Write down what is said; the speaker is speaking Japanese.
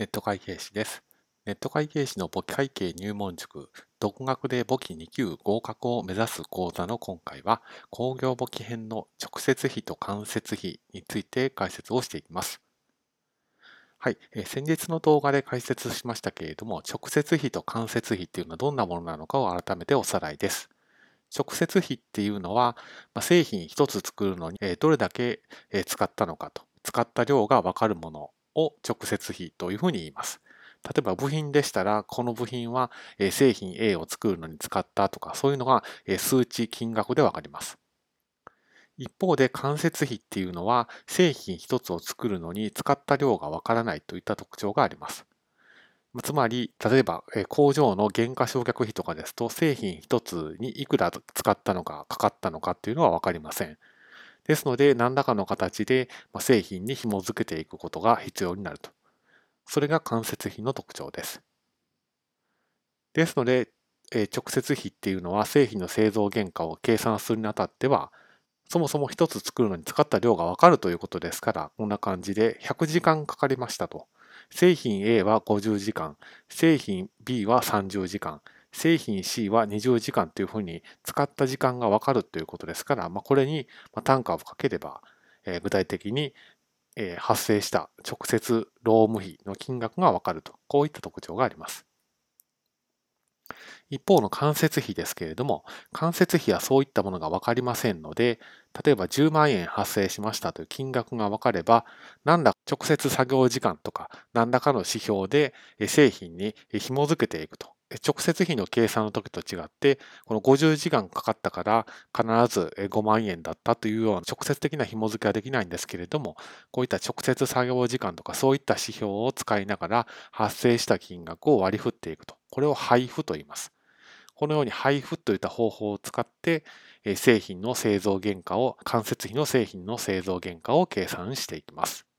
ネット会計士です。ネット会計士の簿記会計入門塾、独学で簿記2級合格を目指す講座の今回は、工業簿記編の直接費と間接費について解説をしていきます。はい、え先日の動画で解説しましたけれども、直接費と間接費っていうのはどんなものなのかを改めておさらいです。直接費っていうのは、ま製品一つ作るのにどれだけ使ったのかと、使った量がわかるものを直接費というふうに言います。例えば部品でしたら、この部品は製品 A を作るのに使ったとか、そういうのが数値、金額でわかります。一方で間接費っていうのは、製品一つを作るのに使った量がわからないといった特徴があります。つまり、例えば工場の原価償却費とかですと、製品一つにいくら使ったのか、かかったのかっていうのはわかりません。ですので、何らかの形で製品に紐づけていくことが必要になると。それが間接費の特徴です。ですので、直接費っていうのは製品の製造原価を計算するにあたっては、そもそも一つ作るのに使った量がわかるということですから、こんな感じで100時間かかりましたと。製品 A は50時間、製品 B は30時間、製品 C は20時間というふうに使った時間がわかるということですから、まあ、これに単価をかければ、えー、具体的に、え、発生した直接労務費の金額がわかると、こういった特徴があります。一方の間接費ですけれども、間接費はそういったものがわかりませんので、例えば10万円発生しましたという金額がわかれば、何ら直接作業時間とか何らかの指標で製品に紐づけていくと直接費の計算の時と違って、この50時間かかったから必ず5万円だったというような直接的な紐付けはできないんですけれども、こういった直接作業時間とかそういった指標を使いながら発生した金額を割り振っていくと。これを配布と言います。このように配布といった方法を使って製品の製造原価を、間接費の製品の製造原価を計算していきます。